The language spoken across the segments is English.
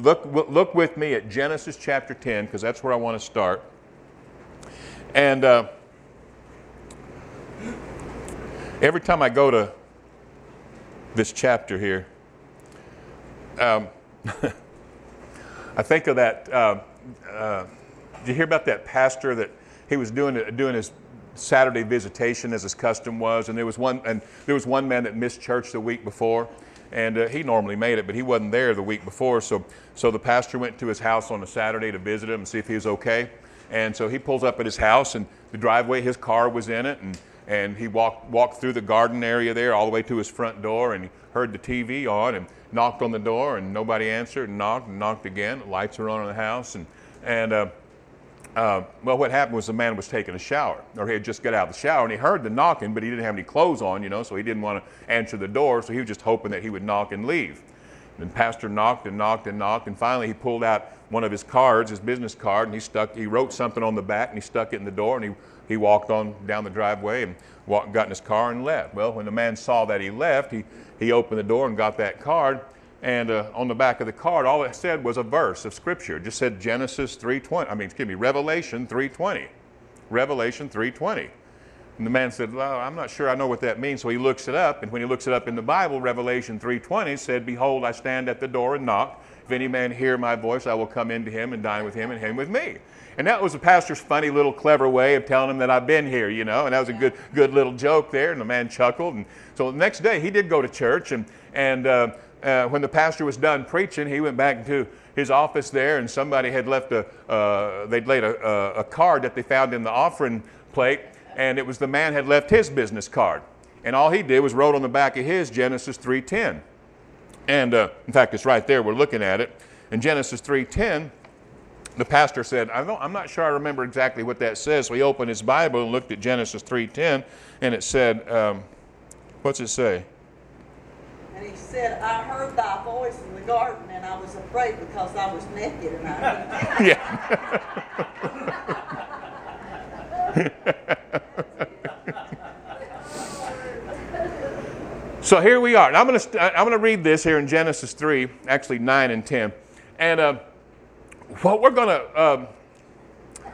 look, look with me at Genesis chapter 10, because that's where I want to start. And uh, every time I go to this chapter here, um, I think of that. Uh, uh, did you hear about that pastor that he was doing doing his Saturday visitation as his custom was, and there was one and there was one man that missed church the week before, and uh, he normally made it, but he wasn't there the week before. So so the pastor went to his house on a Saturday to visit him and see if he was okay, and so he pulls up at his house and the driveway, his car was in it, and and he walked walked through the garden area there all the way to his front door, and he heard the TV on and knocked on the door, and nobody answered, and knocked and knocked again. Lights were on in the house, and and uh, uh, well, what happened was the man was taking a shower, or he had just got out of the shower, and he heard the knocking, but he didn't have any clothes on, you know, so he didn't want to answer the door, so he was just hoping that he would knock and leave. And pastor knocked and knocked and knocked, and finally he pulled out one of his cards, his business card, and he stuck, he wrote something on the back, and he stuck it in the door, and he, he walked on down the driveway and walked, got in his car and left. Well, when the man saw that he left, he, he opened the door and got that card, and uh, on the back of the card, all it said was a verse of Scripture. It just said Genesis 3.20. I mean, excuse me, Revelation 3.20. Revelation 3.20. And the man said, well, I'm not sure I know what that means. So he looks it up, and when he looks it up in the Bible, Revelation 3.20 said, Behold, I stand at the door and knock. If any man hear my voice, I will come into him and dine with him and him with me. And that was the pastor's funny little clever way of telling him that I've been here, you know, and that was a good, good little joke there. And the man chuckled. And so the next day he did go to church, and, and uh, uh, when the pastor was done preaching, he went back to his office there, and somebody had left a, uh, they'd laid a, a, a, card that they found in the offering plate, and it was the man had left his business card. And all he did was wrote on the back of his Genesis 3.10. And uh, in fact, it's right there, we're looking at it. In Genesis 3.10, the pastor said, I am not sure I remember exactly what that says. So he opened his Bible and looked at Genesis 3.10, and it said, um, what's it say? Said, I heard thy voice in the garden, and I was afraid because I was naked and I Yeah. so here we are. And I'm going to I'm going to read this here in Genesis 3, actually 9 and 10. And uh, what we're going to um,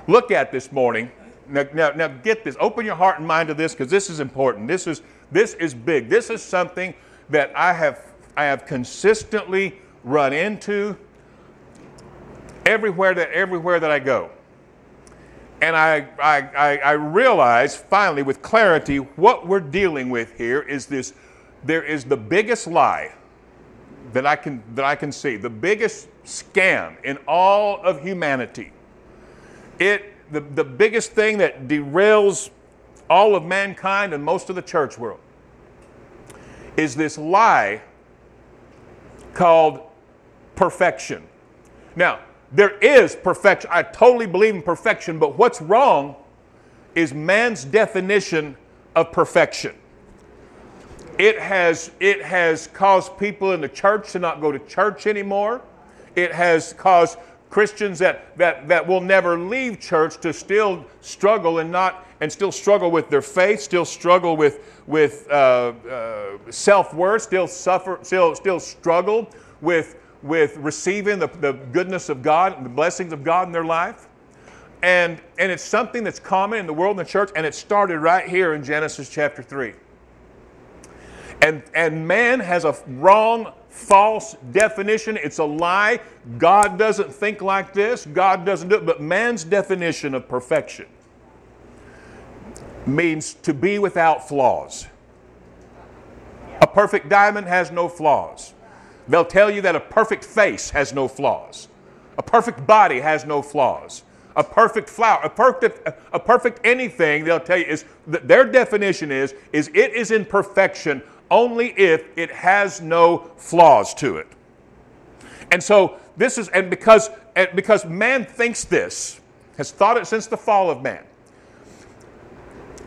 look at this morning, now, now, now get this, open your heart and mind to this because this is important. This is, this is big. This is something that I have, I have consistently run into everywhere that, everywhere that I go. And I, I, I, realize finally with clarity what we're dealing with here is this there is the biggest lie that I can, that I can see, the biggest scam in all of humanity. It, the, the biggest thing that derails all of mankind and most of the church world is this lie called perfection. Now, there is perfection. I totally believe in perfection, but what's wrong is man's definition of perfection. It has, it has caused people in the church to not go to church anymore. It has caused Christians that, that, that will never leave church to still struggle and not and still struggle with their faith, still struggle with, with uh, uh, self-worth, still suffer, still, still struggle with, with receiving the, the goodness of God and the blessings of God in their life. And, and it's something that's common in the world and the church, and it started right here in Genesis chapter 3. And, and man has a wrong false definition. It's a lie. God doesn't think like this. God doesn't do it. But man's definition of perfection means to be without flaws. A perfect diamond has no flaws. They'll tell you that a perfect face has no flaws. A perfect body has no flaws. A perfect flower, a perfect, a perfect anything, they'll tell you is their definition is, is it is in perfection only if it has no flaws to it. And so this is, and because, and because man thinks this, has thought it since the fall of man.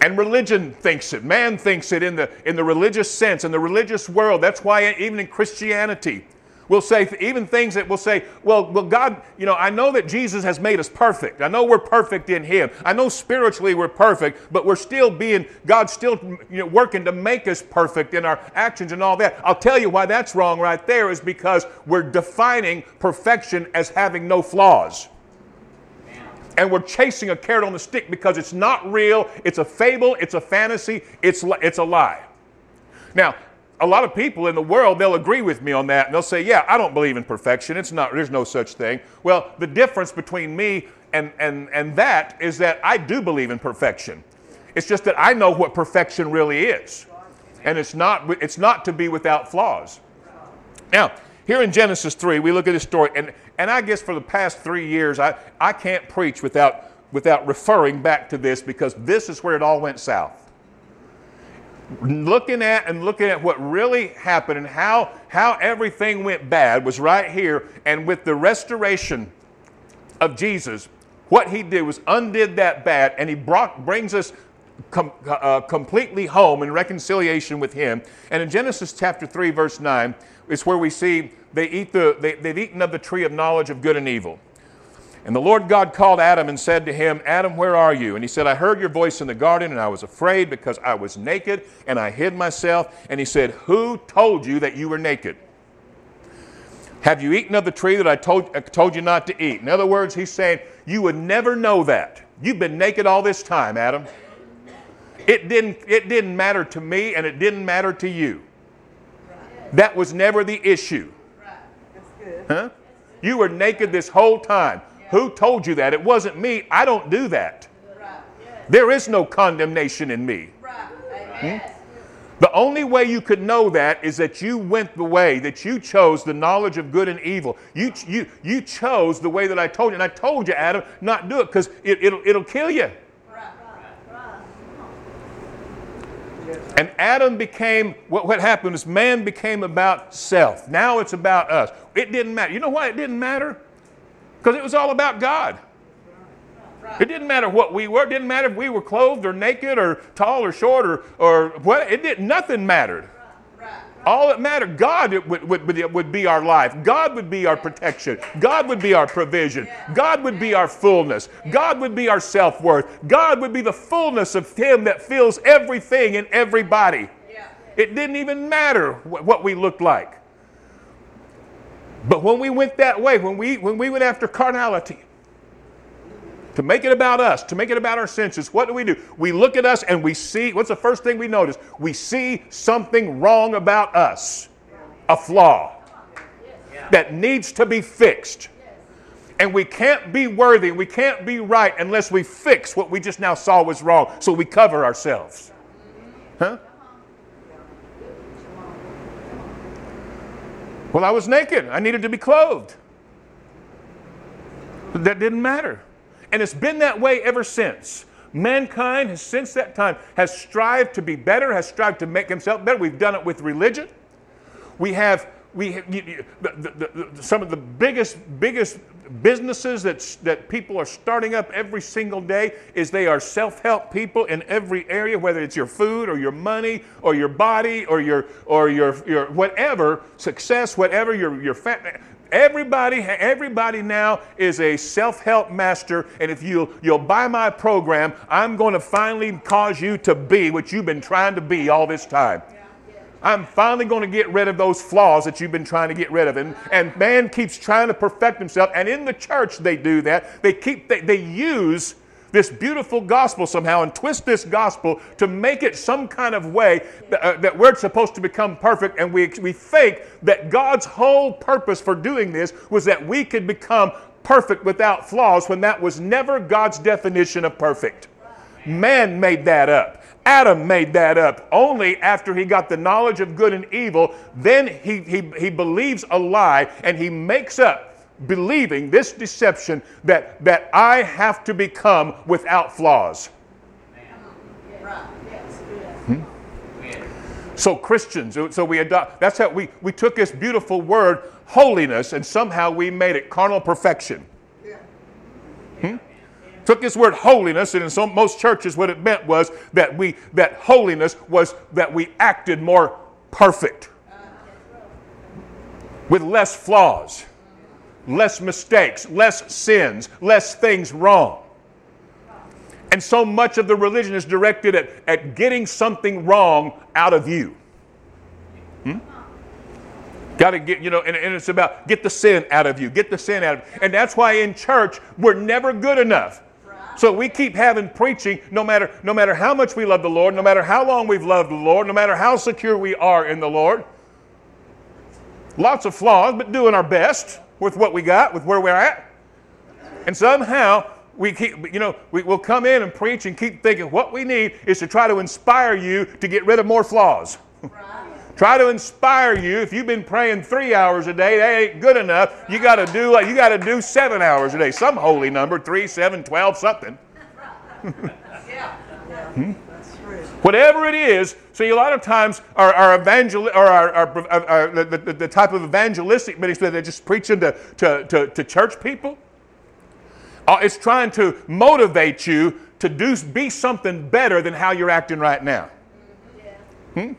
And religion thinks it. Man thinks it in the, in the religious sense, in the religious world. That's why, even in Christianity, We'll say even things that we'll say, well, well, God, you know, I know that Jesus has made us perfect. I know we're perfect in Him. I know spiritually we're perfect, but we're still being, God's still you know, working to make us perfect in our actions and all that. I'll tell you why that's wrong right there is because we're defining perfection as having no flaws and we're chasing a carrot on the stick because it's not real, it's a fable, it's a fantasy, it's, it's a lie. Now, a lot of people in the world, they'll agree with me on that and they'll say, Yeah, I don't believe in perfection. It's not, there's no such thing. Well, the difference between me and, and, and that is that I do believe in perfection. It's just that I know what perfection really is. And it's not, it's not to be without flaws. Now, here in Genesis 3, we look at this story, and, and I guess for the past three years, I, I can't preach without, without referring back to this because this is where it all went south looking at and looking at what really happened and how, how everything went bad was right here. And with the restoration of Jesus, what he did was undid that bad and he brought, brings us com, uh, completely home in reconciliation with him. And in Genesis chapter 3, verse 9, is where we see they eat the, they, they've eaten of the tree of knowledge of good and evil. And the Lord God called Adam and said to him, Adam, where are you? And he said, I heard your voice in the garden, and I was afraid because I was naked, and I hid myself. And he said, Who told you that you were naked? Have you eaten of the tree that I told, I told you not to eat? In other words, he's saying, You would never know that. You've been naked all this time, Adam. It didn't, it didn't matter to me, and it didn't matter to you. That was never the issue. Huh? You were naked this whole time. Who told you that? It wasn't me. I don't do that. There is no condemnation in me. Hmm? The only way you could know that is that you went the way, that you chose the knowledge of good and evil. You, you, you chose the way that I told you. And I told you, Adam, not do it because it, it'll, it'll kill you. And Adam became, what, what happened is man became about self. Now it's about us. It didn't matter. You know why it didn't matter? Because it was all about God. It didn't matter what we were. It didn't matter if we were clothed or naked or tall or short or, or what. It didn't. nothing mattered. All that mattered, God would, would, would be our life. God would be our protection. God would be our provision. God would be our fullness. God would be our self worth. God would be the fullness of Him that fills everything and everybody. It didn't even matter what we looked like. But when we went that way, when we, when we went after carnality, to make it about us, to make it about our senses, what do we do? We look at us and we see, what's the first thing we notice? We see something wrong about us, a flaw that needs to be fixed. And we can't be worthy, we can't be right unless we fix what we just now saw was wrong, so we cover ourselves. Huh? Well, I was naked. I needed to be clothed. But that didn't matter. And it's been that way ever since. Mankind has, since that time, has strived to be better, has strived to make himself better. We've done it with religion. We have, we, you, you, the, the, the, some of the biggest, biggest businesses that, that people are starting up every single day is they are self-help people in every area, whether it's your food or your money or your body or your or your, your whatever success, whatever your your fa- Everybody, everybody now is a self-help master, and if you'll you'll buy my program, I'm going to finally cause you to be what you've been trying to be all this time. I'm finally going to get rid of those flaws that you've been trying to get rid of. And, and man keeps trying to perfect himself. And in the church, they do that. They keep, they, they use this beautiful gospel somehow and twist this gospel to make it some kind of way that, uh, that we're supposed to become perfect. And we, we think that God's whole purpose for doing this was that we could become perfect without flaws when that was never God's definition of perfect. Man made that up. Adam made that up. Only after he got the knowledge of good and evil, then he, he, he believes a lie and he makes up believing this deception that, that I have to become without flaws. So Christians, so we adopt, that's how we, we took this beautiful word, holiness, and somehow we made it carnal perfection. Hmm? took this word holiness, and in some, most churches, what it meant was that we that holiness was that we acted more perfect. with less flaws, less mistakes, less sins, less things wrong. And so much of the religion is directed at, at getting something wrong out of you. Hmm? Got to get, you know, and, and, it's about get the sin out of you, get the sin out of you. And that's why in church, we're never good enough. So we keep having preaching no matter, no matter how much we love the Lord, no matter how long we've loved the Lord, no matter how secure we are in the Lord. Lots of flaws, but doing our best with what we got, with where we're at. And somehow we keep, you know, we, will come in and preach and keep thinking what we need is to try to inspire you to get rid of more flaws. try to inspire you. If you've been praying three hours a day, that ain't good enough. You got to do you got to do seven hours a day, some holy number, three, seven, twelve, something. hmm? Whatever it is, see, a lot of times our, our evangel or our, our, our the, the, the, type of evangelistic ministry that they're just preaching to, to, to, to church people, uh, it's trying to motivate you to do, be something better than how you're acting right now. Hmm?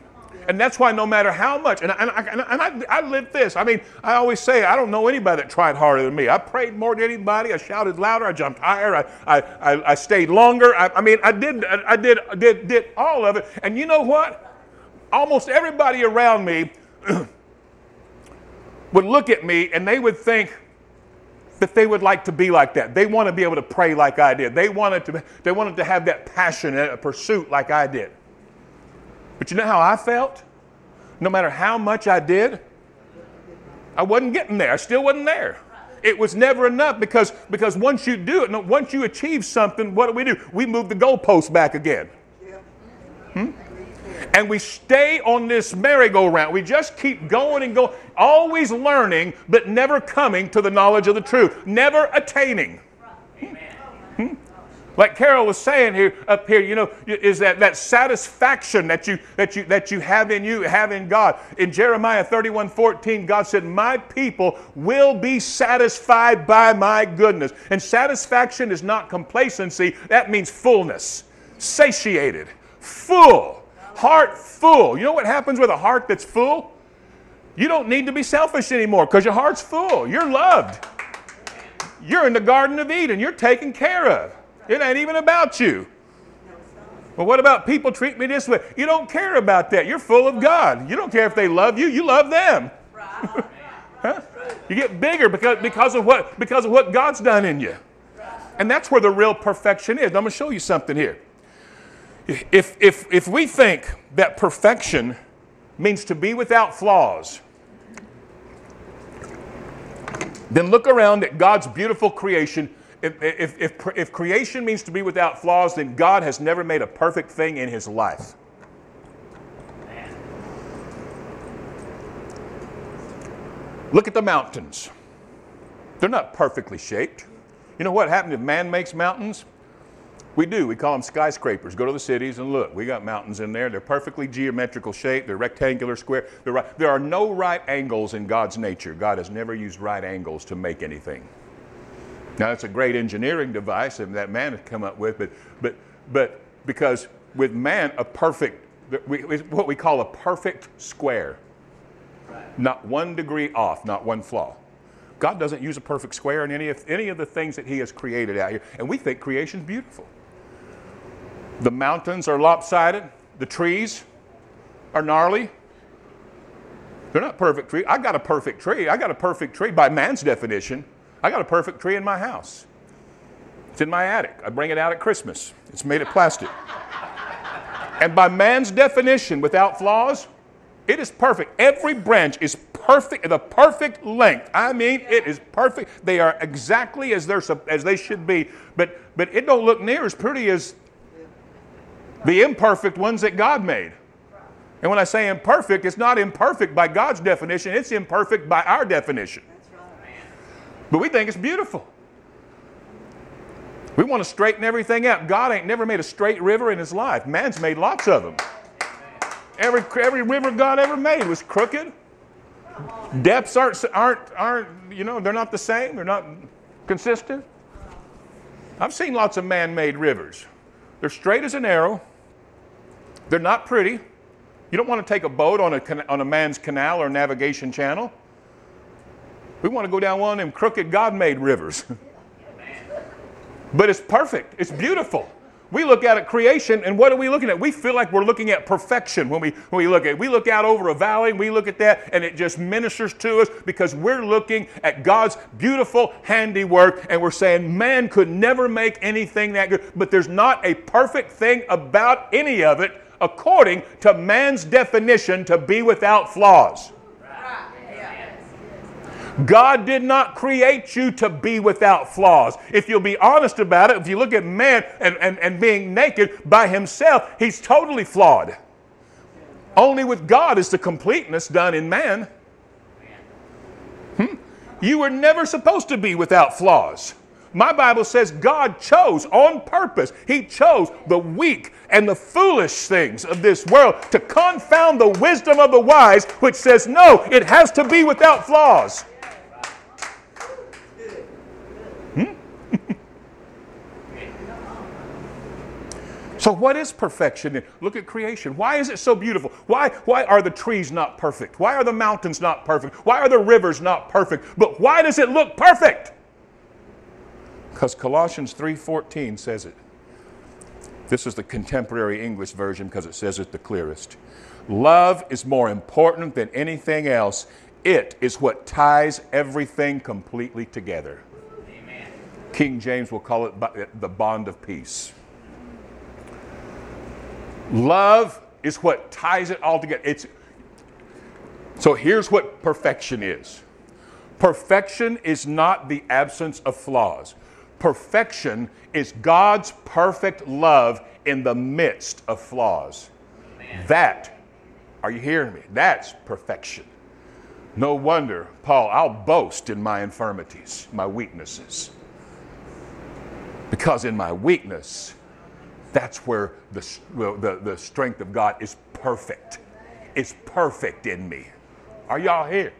And that's why no matter how much, and, I, and, I, and I, I live this. I mean, I always say, I don't know anybody that tried harder than me. I prayed more than anybody. I shouted louder. I jumped higher. I, I, I, I stayed longer. I, I mean, I did, I did, did, did all of it. And you know what? Almost everybody around me would look at me and they would think, that they would like to be like that. They want to be able to pray like I did. They wanted to, they wanted to have that passion and a pursuit like I did. But you know how I felt? No matter how much I did, I wasn't getting there. I still wasn't there. It was never enough because, because once you do it, once you achieve something, what do we do? We move the goalpost back again. Hmm? And we stay on this merry-go-round. We just keep going and going, always learning, but never coming to the knowledge of the truth, never attaining. Hmm? Like Carol was saying here up here, you know, is that, that satisfaction that you that you that you have in you, have in God. In Jeremiah 31, 14, God said, My people will be satisfied by my goodness. And satisfaction is not complacency, that means fullness, satiated, full, heart full. You know what happens with a heart that's full? You don't need to be selfish anymore because your heart's full. You're loved. You're in the Garden of Eden. You're taken care of. It ain't even about you. Well, what about people treat me this way? You don't care about that. You're full of God. You don't care if they love you, you love them. huh? You get bigger because, because, of what, because of what God's done in you. And that's where the real perfection is. I'm going to show you something here. If, if, if we think that perfection means to be without flaws, then look around at God's beautiful creation if, if, if, if creation means to be without flaws, then God has never made a perfect thing in his life. Look at the mountains. They're not perfectly shaped. You know what happened if man makes mountains? We do. We call them skyscrapers. Go to the cities and look. We got mountains in there. They're perfectly geometrical shape. They're rectangular, square. They're right. There are no right angles in God's nature. God has never used right angles to make anything. Now, it's a great engineering device that man has come up with, but, but, but because with man, a perfect, what we call a perfect square, not one degree off, not one flaw. God doesn't use a perfect square in any of, any of the things that He has created out here, and we think creation's beautiful. The mountains are lopsided, the trees are gnarly. They're not perfect trees. I got a perfect tree. I got a perfect tree by man's definition. I got a perfect tree in my house. It's in my attic. I bring it out at Christmas. It's made of plastic. and by man's definition, without flaws, it is perfect. Every branch is perfect, the perfect length. I mean, it is perfect. They are exactly as they're as they should be. But but it don't look near as pretty as the imperfect ones that God made. And when I say imperfect, it's not imperfect by God's definition, it's imperfect by our definition. But we think it's beautiful. We want to straighten everything out. God ain't never made a straight river in his life. Man's made lots of them. Every, every river God ever made was crooked. Depths aren't, aren't, aren't, you know, they're not the same. They're not consistent. I've seen lots of man made rivers. They're straight as an arrow. They're not pretty. You don't want to take a boat on a, on a man's canal or navigation channel. We want to go down one of them crooked God made rivers. but it's perfect, it's beautiful. We look out at creation, and what are we looking at? We feel like we're looking at perfection when we, when we look at it. We look out over a valley, and we look at that, and it just ministers to us because we're looking at God's beautiful handiwork, and we're saying, man could never make anything that good. But there's not a perfect thing about any of it according to man's definition to be without flaws. God did not create you to be without flaws. If you'll be honest about it, if you look at man and, and, and being naked by himself, he's totally flawed. Only with God is the completeness done in man. Hmm? You were never supposed to be without flaws. My Bible says God chose on purpose, He chose the weak and the foolish things of this world to confound the wisdom of the wise, which says, no, it has to be without flaws. So, what is perfection? Look at creation. Why is it so beautiful? Why, why are the trees not perfect? Why are the mountains not perfect? Why are the rivers not perfect? But why does it look perfect? Because Colossians 3:14 says it. This is the contemporary English version because it says it the clearest. Love is more important than anything else. It is what ties everything completely together. Amen. King James will call it the bond of peace. Love is what ties it all together. It's, so here's what perfection is perfection is not the absence of flaws, perfection is God's perfect love in the midst of flaws. That, are you hearing me? That's perfection. No wonder, Paul, I'll boast in my infirmities, my weaknesses. Because in my weakness, that's where the, the, the strength of God is perfect. It's perfect in me. Are y'all here?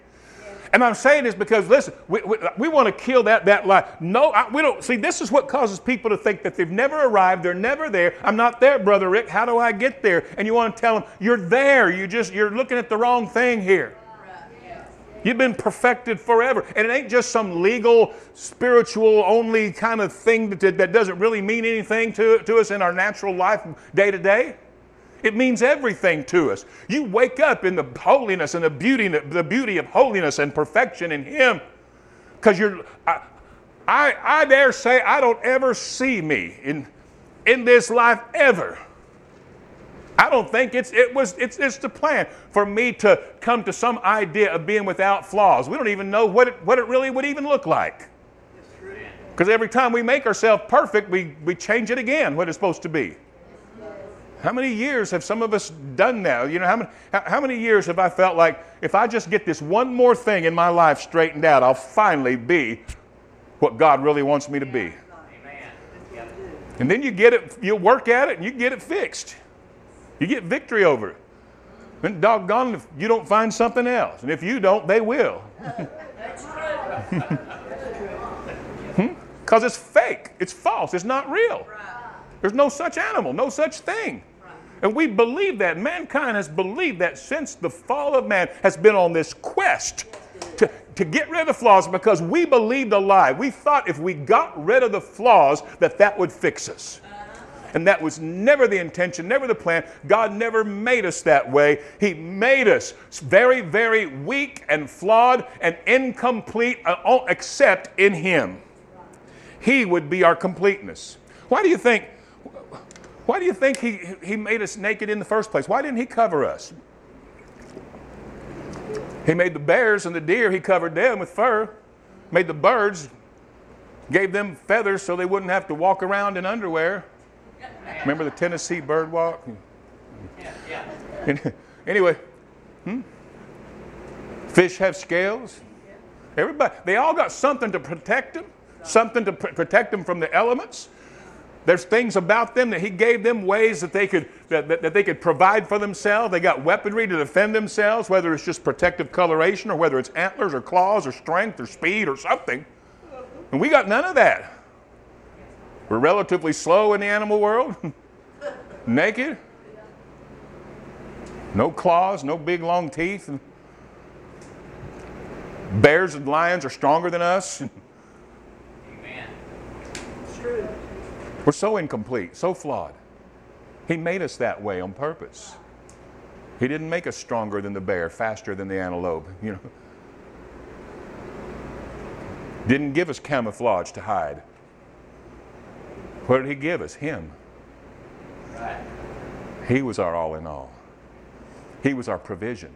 And I'm saying this because, listen, we, we, we want to kill that, that lie. No, I, we don't. See, this is what causes people to think that they've never arrived. They're never there. I'm not there, Brother Rick. How do I get there? And you want to tell them, you're there. You just, you're looking at the wrong thing here. You've been perfected forever. And it ain't just some legal, spiritual only kind of thing that, that doesn't really mean anything to, to us in our natural life day to day. It means everything to us. You wake up in the holiness and the beauty, the beauty of holiness and perfection in Him. Because you're, I, I, I dare say, I don't ever see me in, in this life ever I don't think it's it was it's it's the plan for me to come to some idea of being without flaws. We don't even know what it what it really would even look like. Because every time we make ourselves perfect, we, we change it again, what it's supposed to be. How many years have some of us done that? You know, how many, how, how many years have I felt like if I just get this one more thing in my life straightened out, I'll finally be what God really wants me to be? And then you get it, you work at it, and you get it fixed. You get victory over it. And doggone if you don't find something else. And if you don't, they will. Because hmm? it's fake, it's false, it's not real. There's no such animal, no such thing. And we believe that. Mankind has believed that since the fall of man has been on this quest to, to get rid of the flaws because we believed a lie. We thought if we got rid of the flaws that that would fix us. And that was never the intention, never the plan. God never made us that way. He made us very, very weak and flawed and incomplete, uh, except in Him. He would be our completeness. Why do you think? Why do you think he, he made us naked in the first place? Why didn't He cover us? He made the bears and the deer, He covered them with fur. Made the birds, gave them feathers so they wouldn't have to walk around in underwear. Remember the Tennessee bird walk? Yeah, yeah. anyway, hmm? fish have scales. Everybody, they all got something to protect them, something to pr- protect them from the elements. There's things about them that he gave them ways that they could that, that, that, they could provide for themselves. They got weaponry to defend themselves, whether it's just protective coloration or whether it's antlers or claws or strength or speed or something. And we got none of that. We're relatively slow in the animal world, naked, no claws, no big long teeth. Bears and lions are stronger than us. Amen. It's true. We're so incomplete, so flawed. He made us that way on purpose. He didn't make us stronger than the bear, faster than the antelope, you know. Didn't give us camouflage to hide. What did he give us? Him. Right. He was our all in all. He was our provision.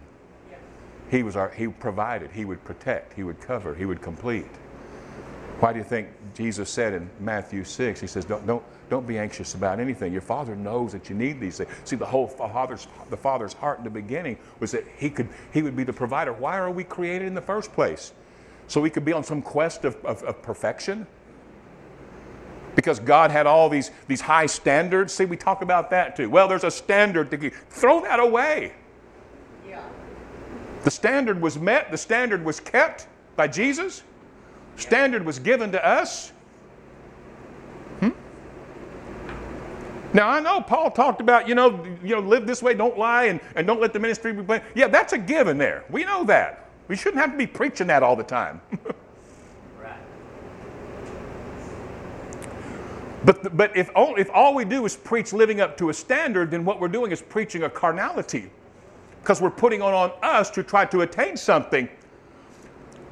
He was our he provided, he would protect, he would cover, he would complete. Why do you think Jesus said in Matthew 6, he says, don't, don't, don't be anxious about anything. Your father knows that you need these things. See, the whole father's the father's heart in the beginning was that he could he would be the provider. Why are we created in the first place? So we could be on some quest of, of, of perfection? Because God had all these, these high standards. See, we talk about that too. Well, there's a standard to keep. Throw that away. Yeah. The standard was met, the standard was kept by Jesus, standard was given to us. Hmm? Now I know Paul talked about, you know, you know, live this way, don't lie, and, and don't let the ministry be blamed. Yeah, that's a given there. We know that. We shouldn't have to be preaching that all the time. But, but if, all, if all we do is preach living up to a standard, then what we're doing is preaching a carnality because we're putting on, on us to try to attain something.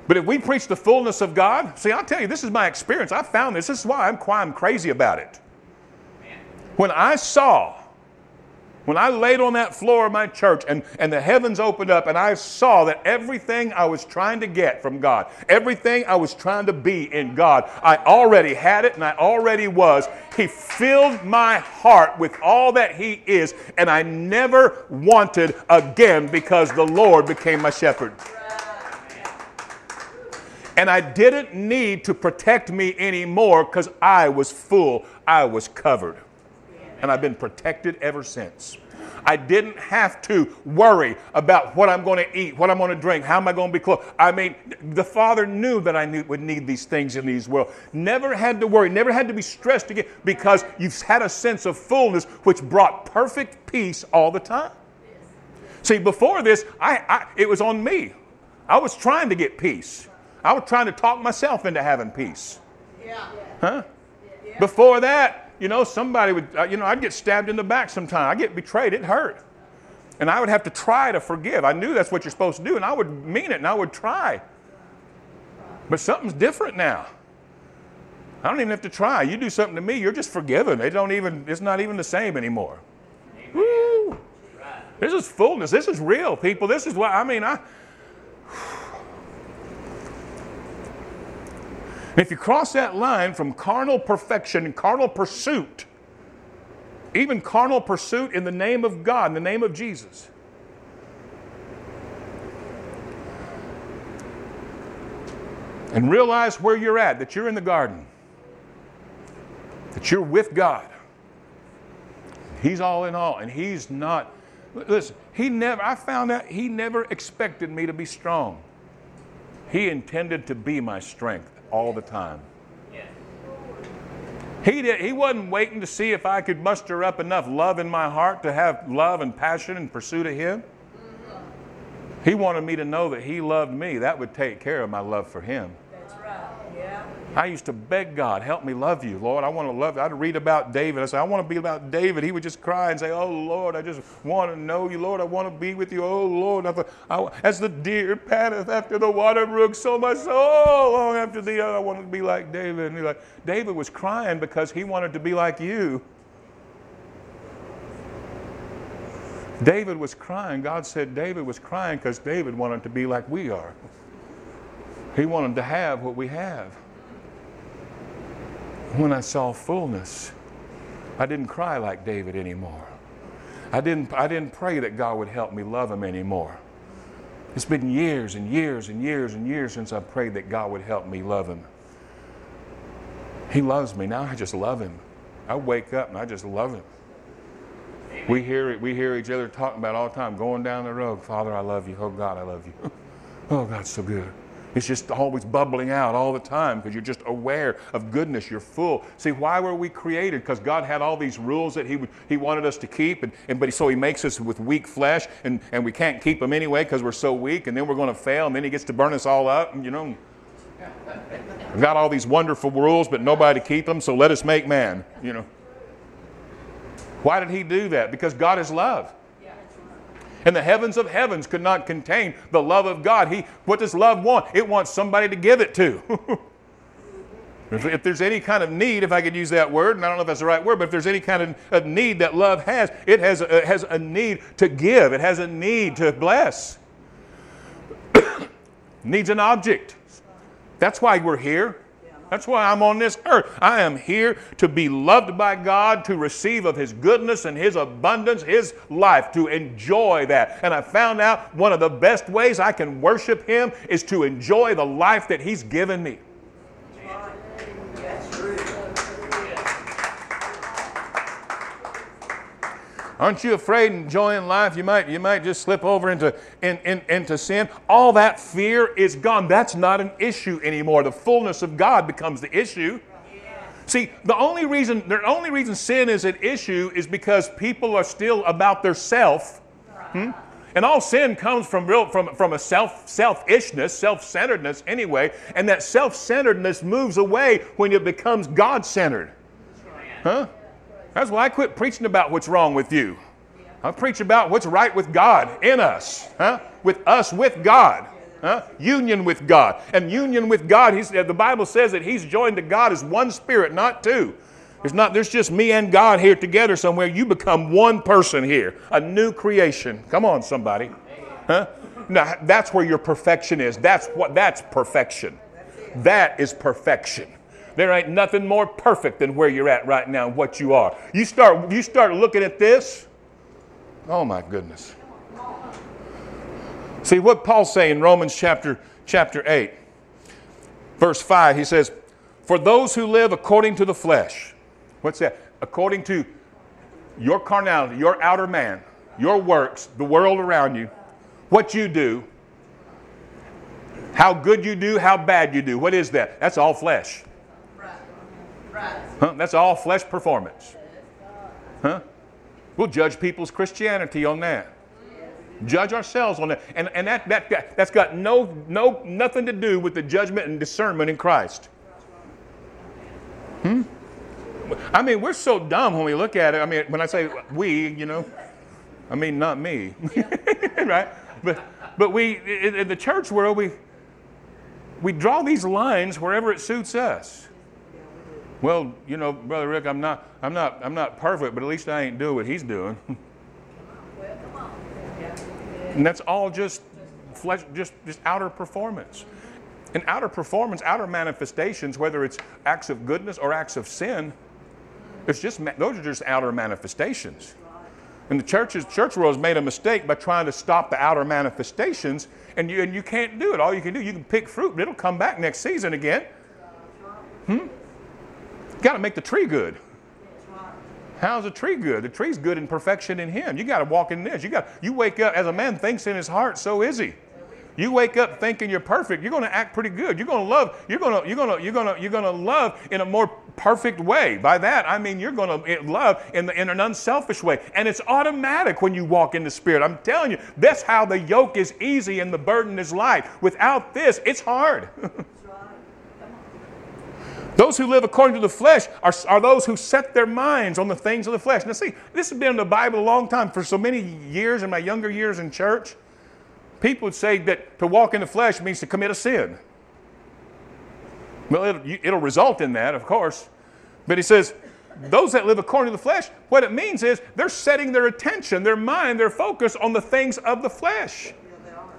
But if we preach the fullness of God, see, I'll tell you, this is my experience. I found this. This is why I'm, why I'm crazy about it. When I saw, when I laid on that floor of my church and, and the heavens opened up and I saw that everything I was trying to get from God, everything I was trying to be in God, I already had it and I already was. He filled my heart with all that He is, and I never wanted again because the Lord became my shepherd. And I didn't need to protect me anymore because I was full, I was covered and I've been protected ever since. I didn't have to worry about what I'm going to eat, what I'm going to drink, how am I going to be clothed. I mean, the Father knew that I knew, would need these things in these world. Never had to worry, never had to be stressed again because you've had a sense of fullness which brought perfect peace all the time. See, before this, I, I, it was on me. I was trying to get peace. I was trying to talk myself into having peace. Yeah. Huh? Before that, you know, somebody would, uh, you know, I'd get stabbed in the back sometime. I'd get betrayed. It hurt. And I would have to try to forgive. I knew that's what you're supposed to do, and I would mean it, and I would try. But something's different now. I don't even have to try. You do something to me, you're just forgiven. It don't even, it's not even the same anymore. Woo! This is fullness. This is real, people. This is what, I mean, I. And if you cross that line from carnal perfection carnal pursuit, even carnal pursuit in the name of God, in the name of Jesus, and realize where you're at, that you're in the garden, that you're with God. He's all in all, and He's not. Listen, He never, I found out He never expected me to be strong. He intended to be my strength all the time. He, did, he wasn't waiting to see if I could muster up enough love in my heart to have love and passion and pursuit of Him. Mm-hmm. He wanted me to know that He loved me. That would take care of my love for Him. I used to beg God, help me love you, Lord. I want to love you. I'd read about David. I said, I want to be about David. He would just cry and say, Oh, Lord, I just want to know you, Lord. I want to be with you. Oh, Lord. I thought, I, as the deer panteth after the water brook, so my soul long after thee. I want to be like David. And he's like, David was crying because he wanted to be like you. David was crying. God said David was crying because David wanted to be like we are. He wanted to have what we have when I saw fullness, I didn't cry like David anymore. I didn't, I didn't pray that God would help me love him anymore. It's been years and years and years and years since I prayed that God would help me love him. He loves me. Now I just love him. I wake up and I just love him. We hear we hear each other talking about all the time, going down the road. Father, I love you. Oh God, I love you. Oh, God's so good. It's just always bubbling out all the time because you're just aware of goodness. You're full. See, why were we created? Because God had all these rules that He, would, he wanted us to keep, and, and but so He makes us with weak flesh, and, and we can't keep them anyway because we're so weak, and then we're going to fail, and then He gets to burn us all up, and you know. We've got all these wonderful rules, but nobody to keep them, so let us make man, you know. Why did He do that? Because God is love. And the heavens of heavens could not contain the love of God. He, what does love want? It wants somebody to give it to. if there's any kind of need, if I could use that word, and I don't know if that's the right word, but if there's any kind of, need that love has, it has a, has a need to give, it has a need to bless. Needs an object. That's why we're here. That's why I'm on this earth. I am here to be loved by God, to receive of His goodness and His abundance, His life, to enjoy that. And I found out one of the best ways I can worship Him is to enjoy the life that He's given me. Aren't you afraid enjoying life? You might, you might just slip over into, in, in, into sin. All that fear is gone. That's not an issue anymore. The fullness of God becomes the issue. See, the only reason the only reason sin is an issue is because people are still about their self. Hmm? And all sin comes from real from, from a self selfishness, self-centeredness anyway, and that self-centeredness moves away when it becomes God-centered. Huh? That's why I quit preaching about what's wrong with you. I preach about what's right with God in us, huh? With us with God. Huh? Union with God. And union with God, he's, the Bible says that He's joined to God as one spirit, not two. It's not, there's just me and God here together somewhere. You become one person here, a new creation. Come on, somebody. Huh? Now, that's where your perfection is. That's what, that's perfection. That is perfection. There ain't nothing more perfect than where you're at right now and what you are. You start, you start looking at this. Oh my goodness. See what Paul's saying in Romans chapter, chapter 8, verse 5, he says, For those who live according to the flesh, what's that? According to your carnality, your outer man, your works, the world around you, what you do, how good you do, how bad you do. What is that? That's all flesh. Huh? That's all flesh performance. Huh? We'll judge people's Christianity on that. Judge ourselves on that. And, and that, that, that's got no, no, nothing to do with the judgment and discernment in Christ. Hmm? I mean, we're so dumb when we look at it. I mean, when I say we, you know, I mean, not me. right? But, but we, in, the church world, we, we draw these lines wherever it suits us well, you know, brother Rick, I'm not, I'm not, I'm not perfect, but at least I ain't doing what he's doing. and that's all just flesh, just just outer performance. And outer performance, outer manifestations, whether it's acts of goodness or acts of sin, it's just those are just outer manifestations. And the churches, church world has made a mistake by trying to stop the outer manifestations, and you, and you can't do it. All you can do, you can pick fruit, but it'll come back next season again. Hmm? Got to make the tree good. How's the tree good? The tree's good in perfection in Him. You got to walk in this. You got you wake up as a man thinks in his heart, so is he. You wake up thinking you're perfect. You're going to act pretty good. You're going to love. You're going to you're going to you're going to you're going to love in a more perfect way. By that I mean you're going to eh, love in, the, in an unselfish way, and it's automatic when you walk in the Spirit. I'm telling you, that's how the yoke is easy and the burden is light. Without this, it's hard. Those who live according to the flesh are, are those who set their minds on the things of the flesh. Now, see, this has been in the Bible a long time. For so many years, in my younger years in church, people would say that to walk in the flesh means to commit a sin. Well, it'll, it'll result in that, of course. But he says, those that live according to the flesh, what it means is they're setting their attention, their mind, their focus on the things of the flesh.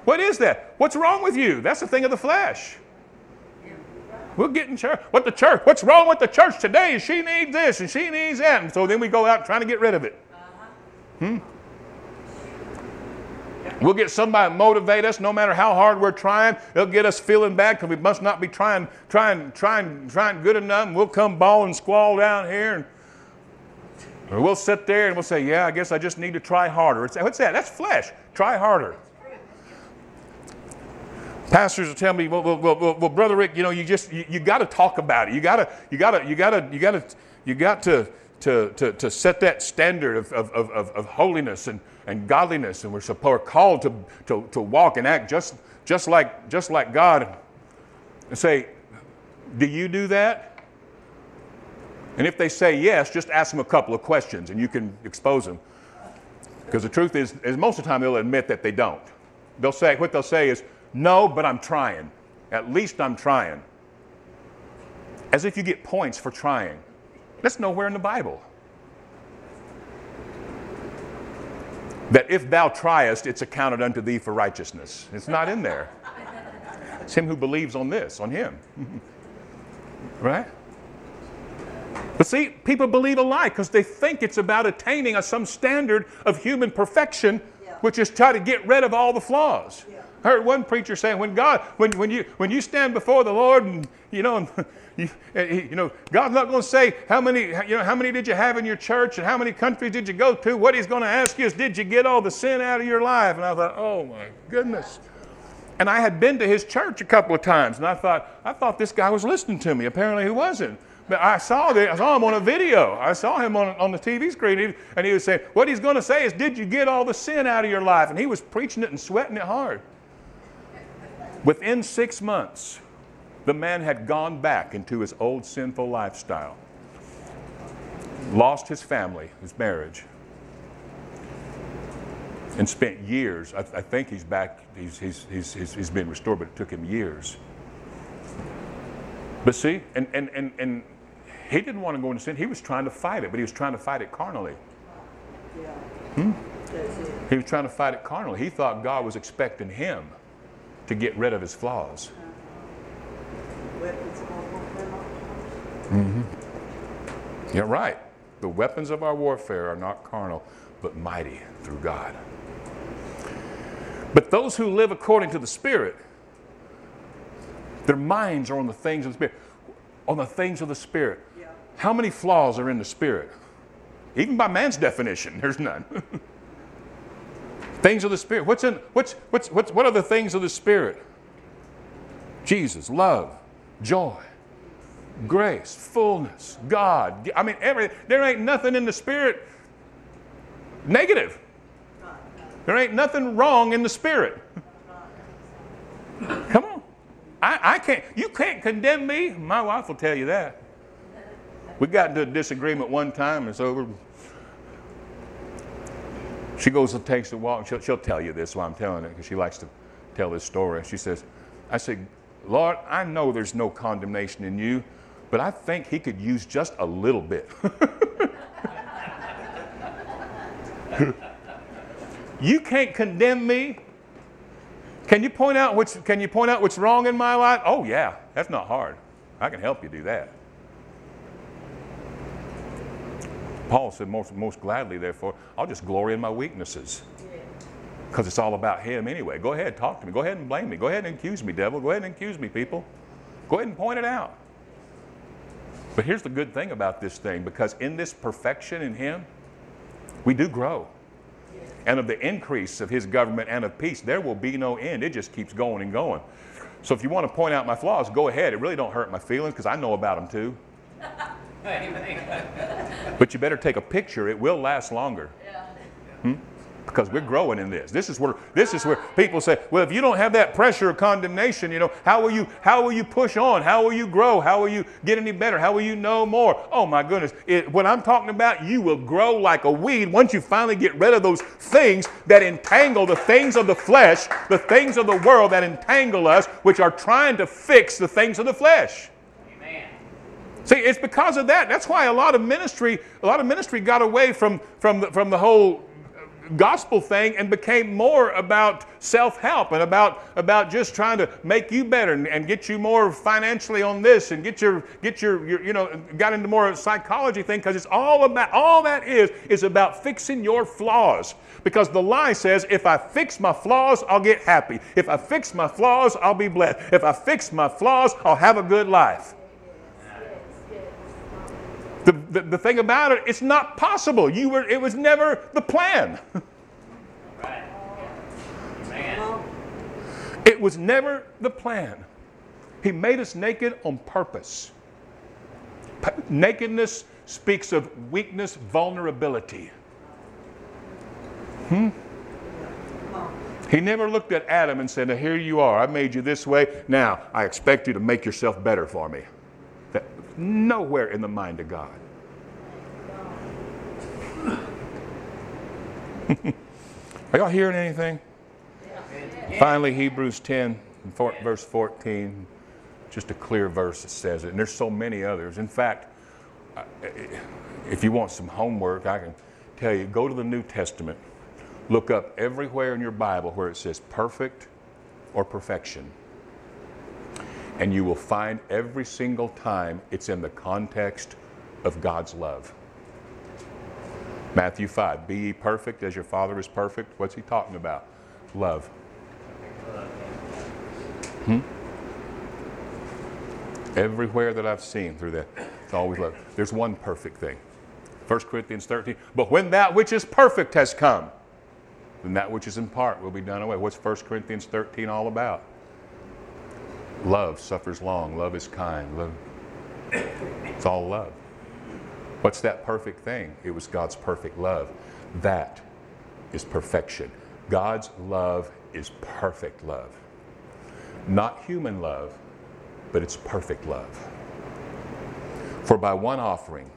What is that? What's wrong with you? That's the thing of the flesh. We'll get in church. What the church? What's wrong with the church today? She needs this and she needs that. And so then we go out trying to get rid of it. Hmm? We'll get somebody to motivate us no matter how hard we're trying. They'll get us feeling bad because we must not be trying, trying, trying, trying good enough. And we'll come bawl and squall down here. And, or we'll sit there and we'll say, Yeah, I guess I just need to try harder. It's, what's that? That's flesh. Try harder. Pastors will tell me, well, well, well, well brother Rick, you know, you just you, you got to talk about it. You got to you got to you got to you got to you got to to, to, to set that standard of, of, of, of holiness and, and godliness, and we're, supposed, we're called to, to, to walk and act just, just, like, just like God. And say, Do you do that? And if they say yes, just ask them a couple of questions and you can expose them. Because the truth is, is, most of the time they'll admit that they don't. They'll say, what they'll say is, no, but I'm trying. At least I'm trying. As if you get points for trying. That's nowhere in the Bible. That if thou triest, it's accounted unto thee for righteousness. It's not in there. It's him who believes on this, on him. right? But see, people believe a lie because they think it's about attaining a, some standard of human perfection. Which is try to get rid of all the flaws. Yeah. I heard one preacher saying, when God, when, when, you, when you stand before the Lord and, you know, and you, you know, God's not going to say how many, you know, how many did you have in your church and how many countries did you go to. What He's going to ask you is, did you get all the sin out of your life? And I thought, oh my goodness. And I had been to his church a couple of times, and I thought, I thought this guy was listening to me. Apparently, he wasn't. But I saw, I saw him on a video. I saw him on, on the TV screen, and he was saying, What he's going to say is, Did you get all the sin out of your life? And he was preaching it and sweating it hard. Within six months, the man had gone back into his old sinful lifestyle, lost his family, his marriage, and spent years. I, I think he's back, he's, he's, he's, he's been restored, but it took him years. But see, and, and, and, and he didn't want to go into sin. He was trying to fight it, but he was trying to fight it carnally. Hmm? He was trying to fight it carnally. He thought God was expecting him to get rid of his flaws. Mm-hmm. Yeah, right. The weapons of our warfare are not carnal, but mighty through God. But those who live according to the Spirit, their minds are on the things of the Spirit. On the things of the Spirit. How many flaws are in the Spirit? Even by man's definition, there's none. things of the Spirit. What's in what's what's what's what are the things of the Spirit? Jesus, love, joy, grace, fullness, God. I mean, every, there ain't nothing in the Spirit negative. There ain't nothing wrong in the Spirit. Come on. I, I can't, you can't condemn me. My wife will tell you that. We got into a disagreement one time, and so she goes and takes a walk. She'll, she'll tell you this while I'm telling it because she likes to tell this story. She says, I said, Lord, I know there's no condemnation in you, but I think he could use just a little bit. you can't condemn me. Can you point out what's can you point out what's wrong in my life? Oh yeah, that's not hard. I can help you do that. Paul said, most, most gladly, therefore, I'll just glory in my weaknesses because it's all about him anyway. Go ahead, talk to me. Go ahead and blame me. Go ahead and accuse me, devil. Go ahead and accuse me, people. Go ahead and point it out. But here's the good thing about this thing because in this perfection in him, we do grow. And of the increase of his government and of peace, there will be no end. It just keeps going and going. So if you want to point out my flaws, go ahead. It really don't hurt my feelings because I know about them too. but you better take a picture. It will last longer. Yeah. Hmm? because we're growing in this. This is where this is where people say, well, if you don't have that pressure of condemnation, you know, how will you how will you push on? How will you grow? How will you get any better? How will you know more? Oh my goodness. It, what I'm talking about, you will grow like a weed once you finally get rid of those things that entangle the things of the flesh, the things of the world that entangle us, which are trying to fix the things of the flesh. See, it's because of that. That's why a lot of ministry, a lot of ministry got away from, from, the, from the whole gospel thing and became more about self-help and about, about just trying to make you better and, and, get you more financially on this and get your get your, your you know got into more psychology thing because it's all about all that is is about fixing your flaws. Because the lie says if I fix my flaws I'll get happy. If I fix my flaws I'll be blessed. If I fix my flaws I'll have a good life the, the, the, thing about it, it's not possible. You were, it was never the plan. It was never the plan. He made us naked on purpose. P- nakedness speaks of weakness, vulnerability. Hmm? He never looked at Adam and said, Here you are. I made you this way. Now I expect you to make yourself better for me. Nowhere in the mind of God. Are y'all hearing anything? Finally, Hebrews 10, verse 14, just a clear verse that says it. And there's so many others. In fact, if you want some homework, I can tell you go to the New Testament, look up everywhere in your Bible where it says perfect or perfection. And you will find every single time it's in the context of God's love. Matthew 5, be ye perfect as your Father is perfect. What's he talking about? Love. Hmm? Everywhere that I've seen through that, it's always love. There's one perfect thing. 1 Corinthians 13. But when that which is perfect has come, then that which is in part will be done away. What's 1 Corinthians 13 all about? Love suffers long. Love is kind. Love. It's all love. What's that perfect thing? It was God's perfect love. That is perfection. God's love is perfect love. Not human love, but it's perfect love. For by one offering,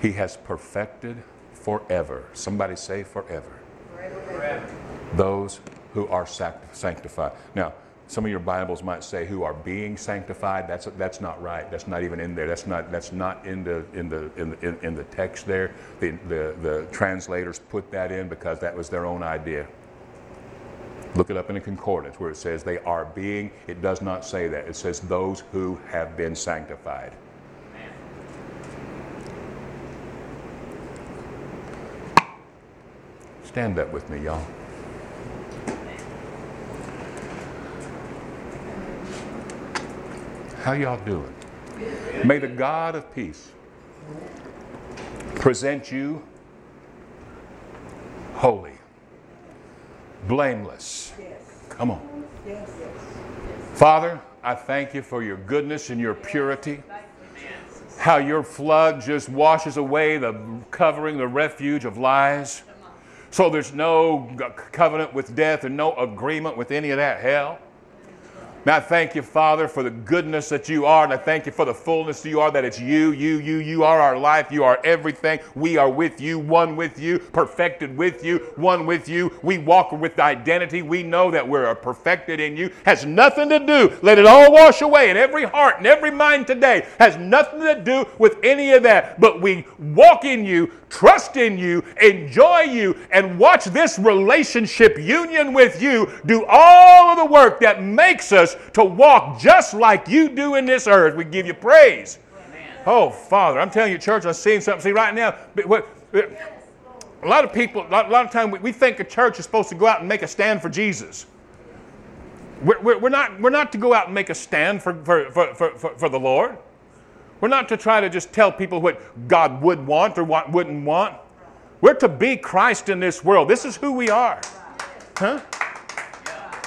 he has perfected forever. Somebody say forever. forever. Those who are sanctified. Now, some of your Bibles might say who are being sanctified. That's, that's not right. That's not even in there. That's not, that's not in, the, in, the, in, the, in the text there. The, the, the translators put that in because that was their own idea. Look it up in a concordance where it says they are being. It does not say that. It says those who have been sanctified. Stand up with me, y'all. How y'all doing? May the God of peace present you holy blameless. Come on. Father, I thank you for your goodness and your purity. How your flood just washes away the covering, the refuge of lies. So there's no covenant with death and no agreement with any of that hell. Now I thank you, Father, for the goodness that you are, and I thank you for the fullness you are, that it's you, you, you, you are our life, you are everything. We are with you, one with you, perfected with you, one with you. We walk with identity. We know that we're perfected in you. Has nothing to do, let it all wash away in every heart and every mind today. Has nothing to do with any of that, but we walk in you, trust in you, enjoy you, and watch this relationship union with you do all of the work that makes us to walk just like you do in this earth. We give you praise. Amen. Oh, Father, I'm telling you, church, I'm seeing something. See, right now, a lot of people, a lot, of time, we think a church is supposed to go out and make a stand for Jesus. We're, we're, not, we're not to go out and make a stand for, for, for, for, for the Lord. We're not to try to just tell people what God would want or what wouldn't want. We're to be Christ in this world. This is who we are. Huh?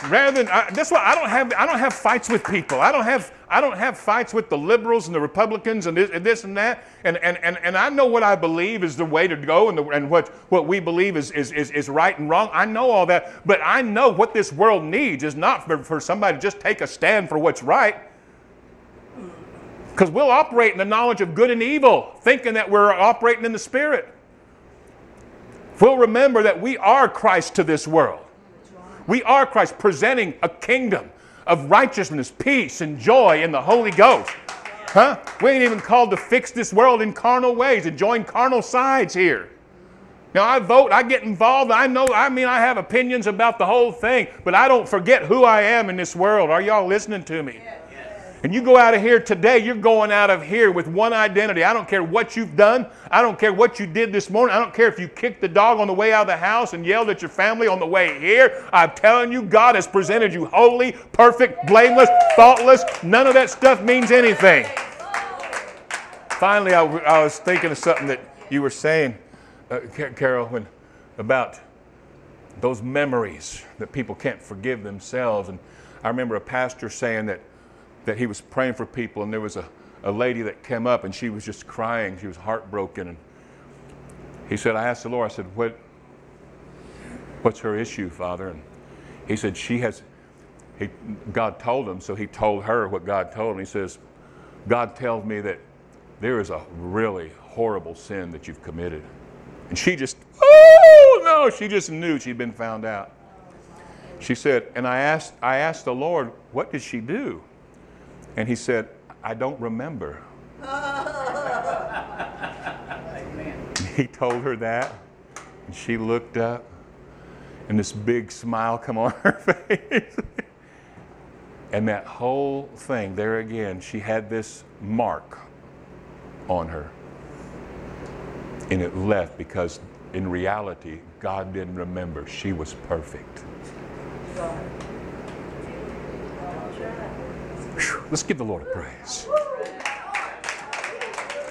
Rather than I, that's why I don't have I don't have fights with people. I don't have I don't have fights with the liberals and the Republicans and this and, this and that. And, and, and, and I know what I believe is the way to go and, the, and what, what we believe is, is, is, is right and wrong. I know all that. But I know what this world needs is not for, for somebody to just take a stand for what's right. Because we'll operate in the knowledge of good and evil, thinking that we're operating in the Spirit. We'll remember that we are Christ to this world. We are Christ, presenting a kingdom of righteousness, peace, and joy in the Holy Ghost. Huh? We ain't even called to fix this world in carnal ways and join carnal sides here. Now, I vote, I get involved. I know, I mean, I have opinions about the whole thing, but I don't forget who I am in this world. Are y'all listening to me? And you go out of here today, you're going out of here with one identity. I don't care what you've done. I don't care what you did this morning. I don't care if you kicked the dog on the way out of the house and yelled at your family on the way here. I'm telling you, God has presented you holy, perfect, blameless, faultless. None of that stuff means anything. Finally, I, I was thinking of something that you were saying, uh, Carol, when, about those memories that people can't forgive themselves. And I remember a pastor saying that, that he was praying for people, and there was a, a lady that came up and she was just crying. She was heartbroken. And he said, I asked the Lord, I said, what, What's her issue, Father? And he said, She has, he, God told him, so he told her what God told him. He says, God tells me that there is a really horrible sin that you've committed. And she just, oh no, she just knew she'd been found out. She said, and I asked, I asked the Lord, what did she do? And he said, I don't remember. He told her that, and she looked up, and this big smile come on her face. and that whole thing, there again, she had this mark on her. And it left because in reality, God didn't remember. She was perfect. Let's give the Lord a praise.